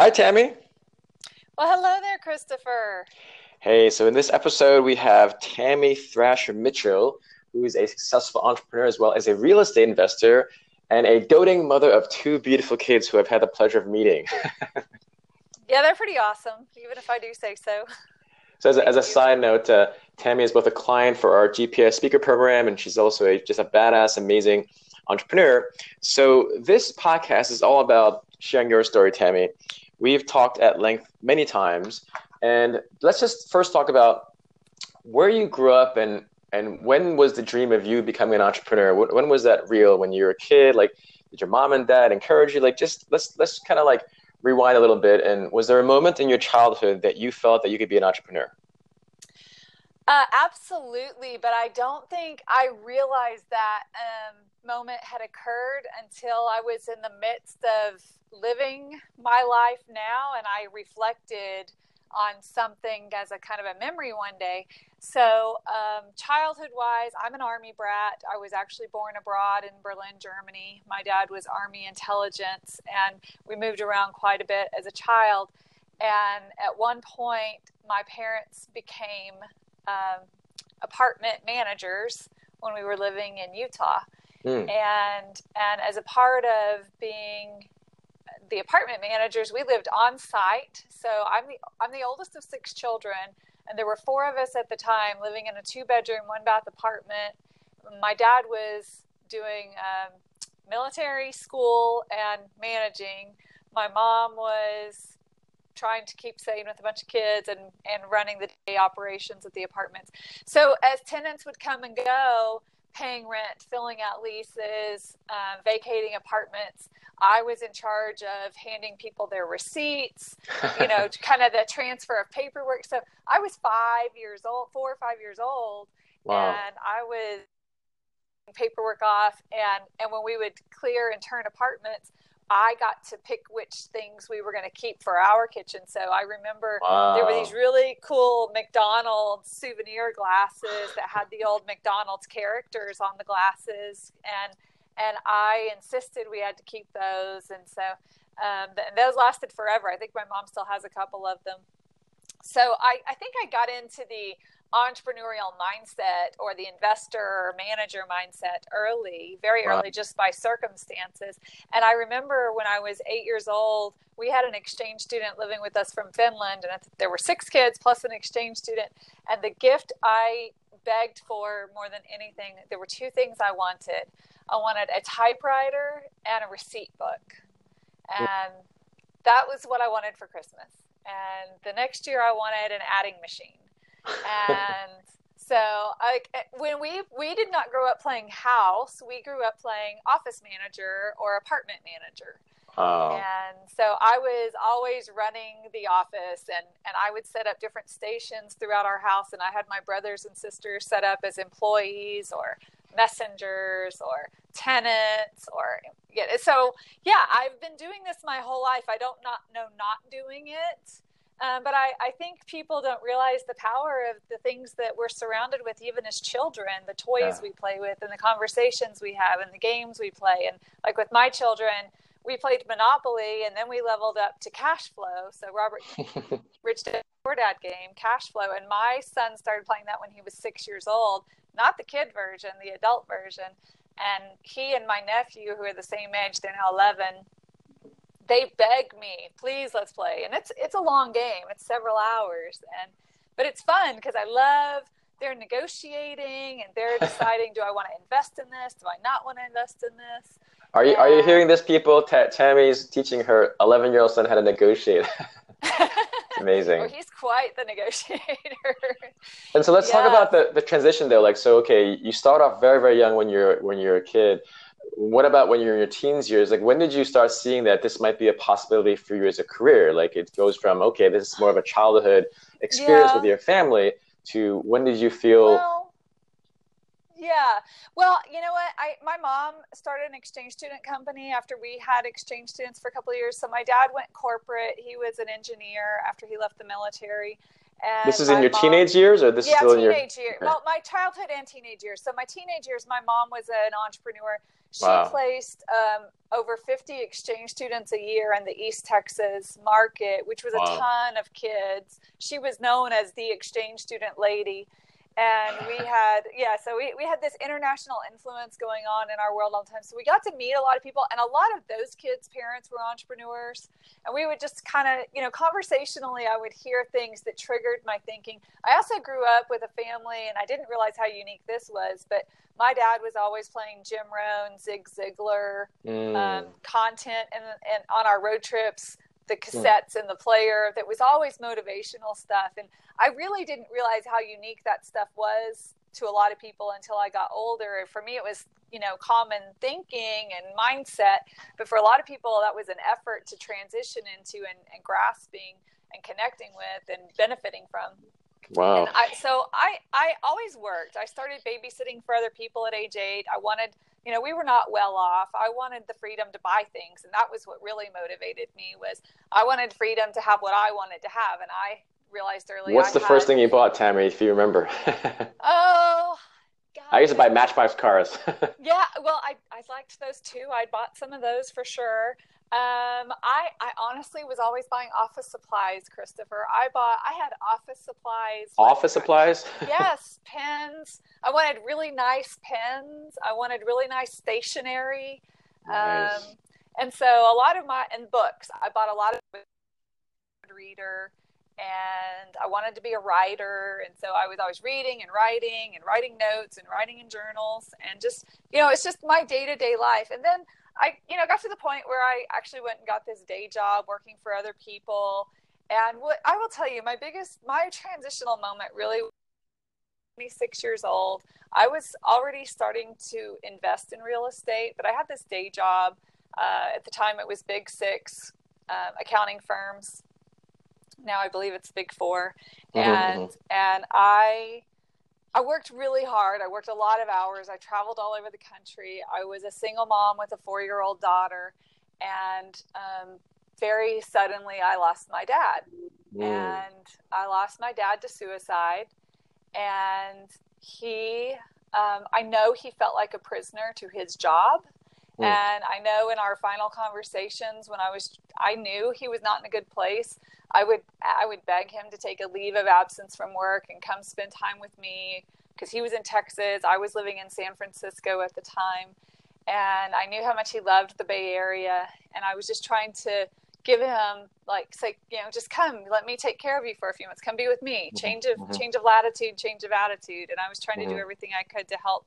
Hi, Tammy. Well, hello there, Christopher. Hey, so in this episode, we have Tammy Thrasher Mitchell, who is a successful entrepreneur as well as a real estate investor and a doting mother of two beautiful kids who I've had the pleasure of meeting. yeah, they're pretty awesome, even if I do say so. So, as a, as a side note, uh, Tammy is both a client for our GPS speaker program, and she's also a, just a badass, amazing entrepreneur. So, this podcast is all about sharing your story, Tammy. We've talked at length many times and let's just first talk about where you grew up and and when was the dream of you becoming an entrepreneur? When was that real? When you were a kid? Like, did your mom and dad encourage you? Like, just let's let's kind of like rewind a little bit. And was there a moment in your childhood that you felt that you could be an entrepreneur? Uh, absolutely, but I don't think I realized that um, moment had occurred until I was in the midst of living my life now, and I reflected on something as a kind of a memory one day. So, um, childhood wise, I'm an Army brat. I was actually born abroad in Berlin, Germany. My dad was Army intelligence, and we moved around quite a bit as a child. And at one point, my parents became um, apartment managers when we were living in Utah. Mm. And and as a part of being the apartment managers, we lived on site. So I'm the I'm the oldest of six children, and there were four of us at the time living in a two bedroom, one bath apartment. My dad was doing um, military school and managing. My mom was trying to keep sane with a bunch of kids and, and running the day operations at the apartments. So as tenants would come and go, paying rent, filling out leases, uh, vacating apartments. I was in charge of handing people their receipts, you know, kind of the transfer of paperwork. So I was five years old, four or five years old, wow. and I was paperwork off. And and when we would clear and turn apartments, I got to pick which things we were going to keep for our kitchen. So I remember wow. there were these really cool McDonald's souvenir glasses that had the old McDonald's characters on the glasses, and and I insisted we had to keep those. And so um, and those lasted forever. I think my mom still has a couple of them. So I, I think I got into the entrepreneurial mindset or the investor or manager mindset early, very wow. early, just by circumstances. And I remember when I was eight years old, we had an exchange student living with us from Finland, and there were six kids plus an exchange student. And the gift I begged for more than anything, there were two things I wanted. I wanted a typewriter and a receipt book. And that was what I wanted for Christmas. And the next year, I wanted an adding machine and so like eh, when we we did not grow up playing house we grew up playing office manager or apartment manager. Oh. and so i was always running the office and and i would set up different stations throughout our house and i had my brothers and sisters set up as employees or messengers or tenants or yeah so yeah i've been doing this my whole life. I don't not know not doing it um, but I, I think people don't realize the power of the things that we're surrounded with, even as children, the toys yeah. we play with, and the conversations we have, and the games we play. And like with my children, we played Monopoly, and then we leveled up to Cash Flow. So Robert Rich Dad Poor Dad game, Cash Flow, and my son started playing that when he was six years old. Not the kid version, the adult version. And he and my nephew, who are the same age, they're now eleven they beg me, please let's play. And it's it's a long game. It's several hours and but it's fun because I love they're negotiating and they're deciding do I want to invest in this? Do I not want to invest in this? Are you and... are you um, hearing this people? Tammy's teaching her 11-year-old son how to negotiate. Amazing. well, he's quite the negotiator. And so let's yeah. talk about the, the transition though. Like, so, okay, you start off very, very young when you're, when you're a kid what about when you're in your teens years? Like, when did you start seeing that this might be a possibility for you as a career? Like, it goes from okay, this is more of a childhood experience yeah. with your family to when did you feel? Well, yeah. Well, you know what? I my mom started an exchange student company after we had exchange students for a couple of years. So my dad went corporate. He was an engineer after he left the military. And this is in your mom, teenage years, or this yeah, is still teenage in your years. Well, my childhood and teenage years. So my teenage years, my mom was an entrepreneur. She wow. placed um, over 50 exchange students a year in the East Texas market, which was wow. a ton of kids. She was known as the exchange student lady and we had yeah so we, we had this international influence going on in our world all the time. So we got to meet a lot of people and a lot of those kids parents were entrepreneurs. And we would just kind of you know conversationally i would hear things that triggered my thinking. I also grew up with a family and i didn't realize how unique this was but my dad was always playing jim rohn zig ziglar mm. um, content and, and on our road trips the cassettes and the player that was always motivational stuff. And i really didn't realize how unique that stuff was to a lot of people until i got older. For me it was you know common thinking and mindset. But for a lot of people that was an effort to transition into and, and grasping and connecting with and benefiting from wow I, so i i always worked i started babysitting for other people at age eight i wanted you know we were not well off i wanted the freedom to buy things and that was what really motivated me was i wanted freedom to have what i wanted to have and i realized early what's I the had, first thing you bought tammy if you remember oh God. I used to buy Matchbox cars. yeah, well, I, I liked those too. I bought some of those for sure. Um, I I honestly was always buying office supplies, Christopher. I bought I had office supplies. Office supplies? yes, pens. I wanted really nice pens. I wanted really nice stationery. Nice. Um, and so a lot of my and books. I bought a lot of reader and I wanted to be a writer. And so I was always reading and writing and writing notes and writing in journals and just, you know, it's just my day to day life. And then I, you know, got to the point where I actually went and got this day job working for other people. And what I will tell you, my biggest, my transitional moment really 26 years old. I was already starting to invest in real estate, but I had this day job. Uh, at the time, it was Big Six um, accounting firms. Now I believe it's Big 4 mm-hmm. and mm-hmm. and I I worked really hard. I worked a lot of hours. I traveled all over the country. I was a single mom with a four year old daughter. And um, very suddenly, I lost my dad. And I lost my dad to suicide. And he, um, I know he felt like a prisoner to his job. Mm. And I know in our final conversations when I was, I knew he was not in a good place. I would I would beg him to take a leave of absence from work and come spend time with me because he was in Texas. I was living in San Francisco at the time, and I knew how much he loved the Bay Area, and I was just trying to give him like say you know just come let me take care of you for a few months come be with me mm-hmm. change of mm-hmm. change of latitude change of attitude and i was trying mm-hmm. to do mm-hmm. everything i could to help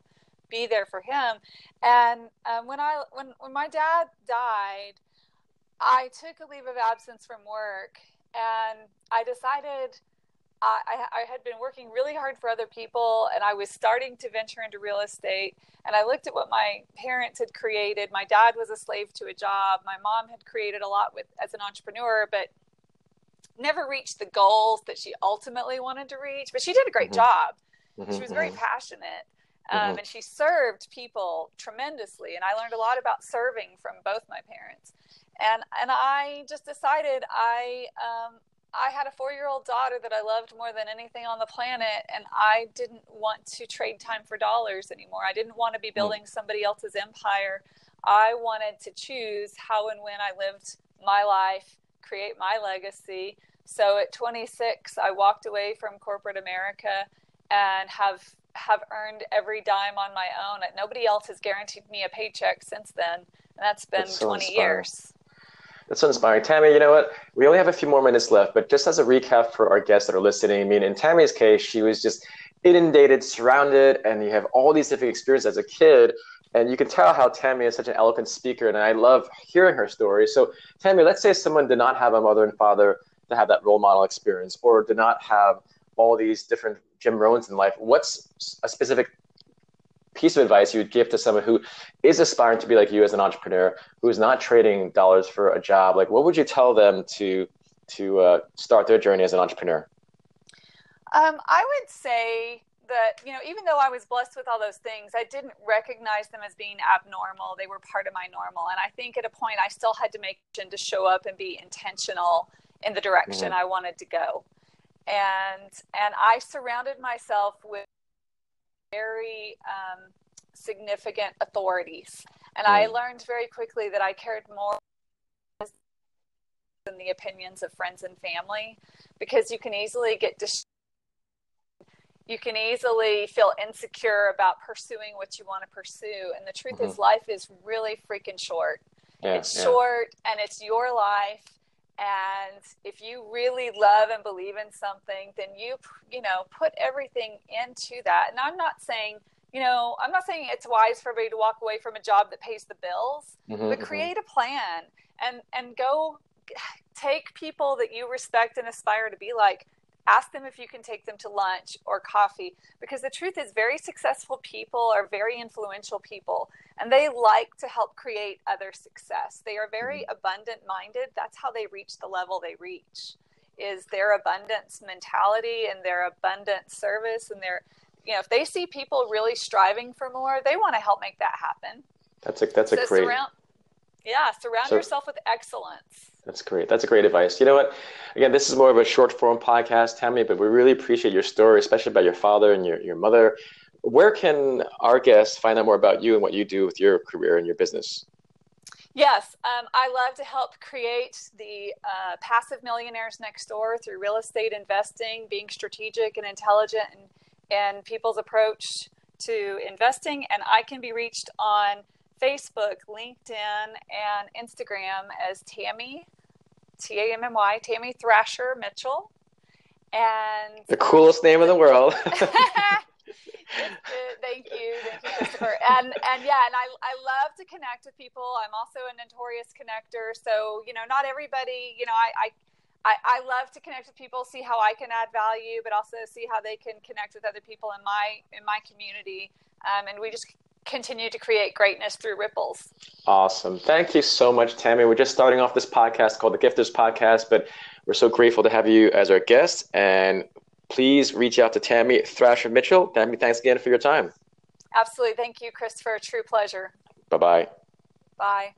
be there for him and um, when i when when my dad died i took a leave of absence from work and I decided I, I, had been working really hard for other people and I was starting to venture into real estate. And I looked at what my parents had created. My dad was a slave to a job. My mom had created a lot with as an entrepreneur, but never reached the goals that she ultimately wanted to reach. But she did a great mm-hmm. job. Mm-hmm, she was very mm-hmm. passionate. Um, mm-hmm. and she served people tremendously. And I learned a lot about serving from both my parents and and I just decided I um, I had a four year old daughter that I loved more than anything on the planet, and I didn't want to trade time for dollars anymore. I didn't want to be hmm. building somebody else's empire. I wanted to choose how and when I lived my life, create my legacy. So at 26, I walked away from corporate America and have have earned every dime on my own. Nobody else has guaranteed me a paycheck since then, and that's been that's so 20 inspiring. years. That's so inspiring. Tammy, you know what? We only have a few more minutes left, but just as a recap for our guests that are listening, I mean, in Tammy's case, she was just inundated, surrounded, and you have all these different experiences as a kid. And you can tell how Tammy is such an eloquent speaker, and I love hearing her story. So, Tammy, let's say someone did not have a mother and father to have that role model experience, or did not have all these different Jim Rohn's in life. What's a specific piece of advice you would give to someone who is aspiring to be like you as an entrepreneur, who is not trading dollars for a job? Like, what would you tell them to to uh, start their journey as an entrepreneur? Um, I would say that you know, even though I was blessed with all those things, I didn't recognize them as being abnormal. They were part of my normal, and I think at a point I still had to make sure to show up and be intentional in the direction mm-hmm. I wanted to go. And and I surrounded myself with very um, significant authorities. And mm. I learned very quickly that I cared more than the opinions of friends and family because you can easily get distracted you can easily feel insecure about pursuing what you want to pursue. And the truth mm-hmm. is, life is really freaking short. Yeah, it's yeah. short and it's your life. And if you really love and believe in something, then you, you know, put everything into that. And I'm not saying, you know, I'm not saying it's wise for everybody to walk away from a job that pays the bills, mm-hmm, but mm-hmm. create mm-hmm. a plan and and go take people that you respect and aspire to be like ask them if you can take them to lunch or coffee because the truth is very successful people are very influential people and they like to help create other success. They are very mm-hmm. abundant minded that's how they reach the level they reach is their abundance mentality and their abundant service and their you know if they see people really striving for more they want to help make that happen. That's a that's so a great surround, yeah surround so, yourself with excellence that's great. That's a great advice. You know what? Again, this is more of a short form podcast, Tammy, but we really appreciate your story, especially about your father and your, your mother. Where can our guests find out more about you and what you do with your career and your business? Yes, um, I love to help create the uh, passive millionaires next door through real estate investing, being strategic and intelligent and, and people's approach to investing. And I can be reached on Facebook, LinkedIn, and Instagram as Tammy, T A M M Y, Tammy Thrasher Mitchell. And the coolest name in the world. thank you, thank you, Christopher. And and yeah, and I I love to connect with people. I'm also a notorious connector, so you know, not everybody. You know, I. I I, I love to connect with people, see how I can add value, but also see how they can connect with other people in my in my community. Um, and we just continue to create greatness through ripples. Awesome. Thank you so much, Tammy. We're just starting off this podcast called the Gifters Podcast, but we're so grateful to have you as our guest. And please reach out to Tammy Thrasher Mitchell. Tammy, thanks again for your time. Absolutely. Thank you, Christopher. True pleasure. Bye-bye. Bye.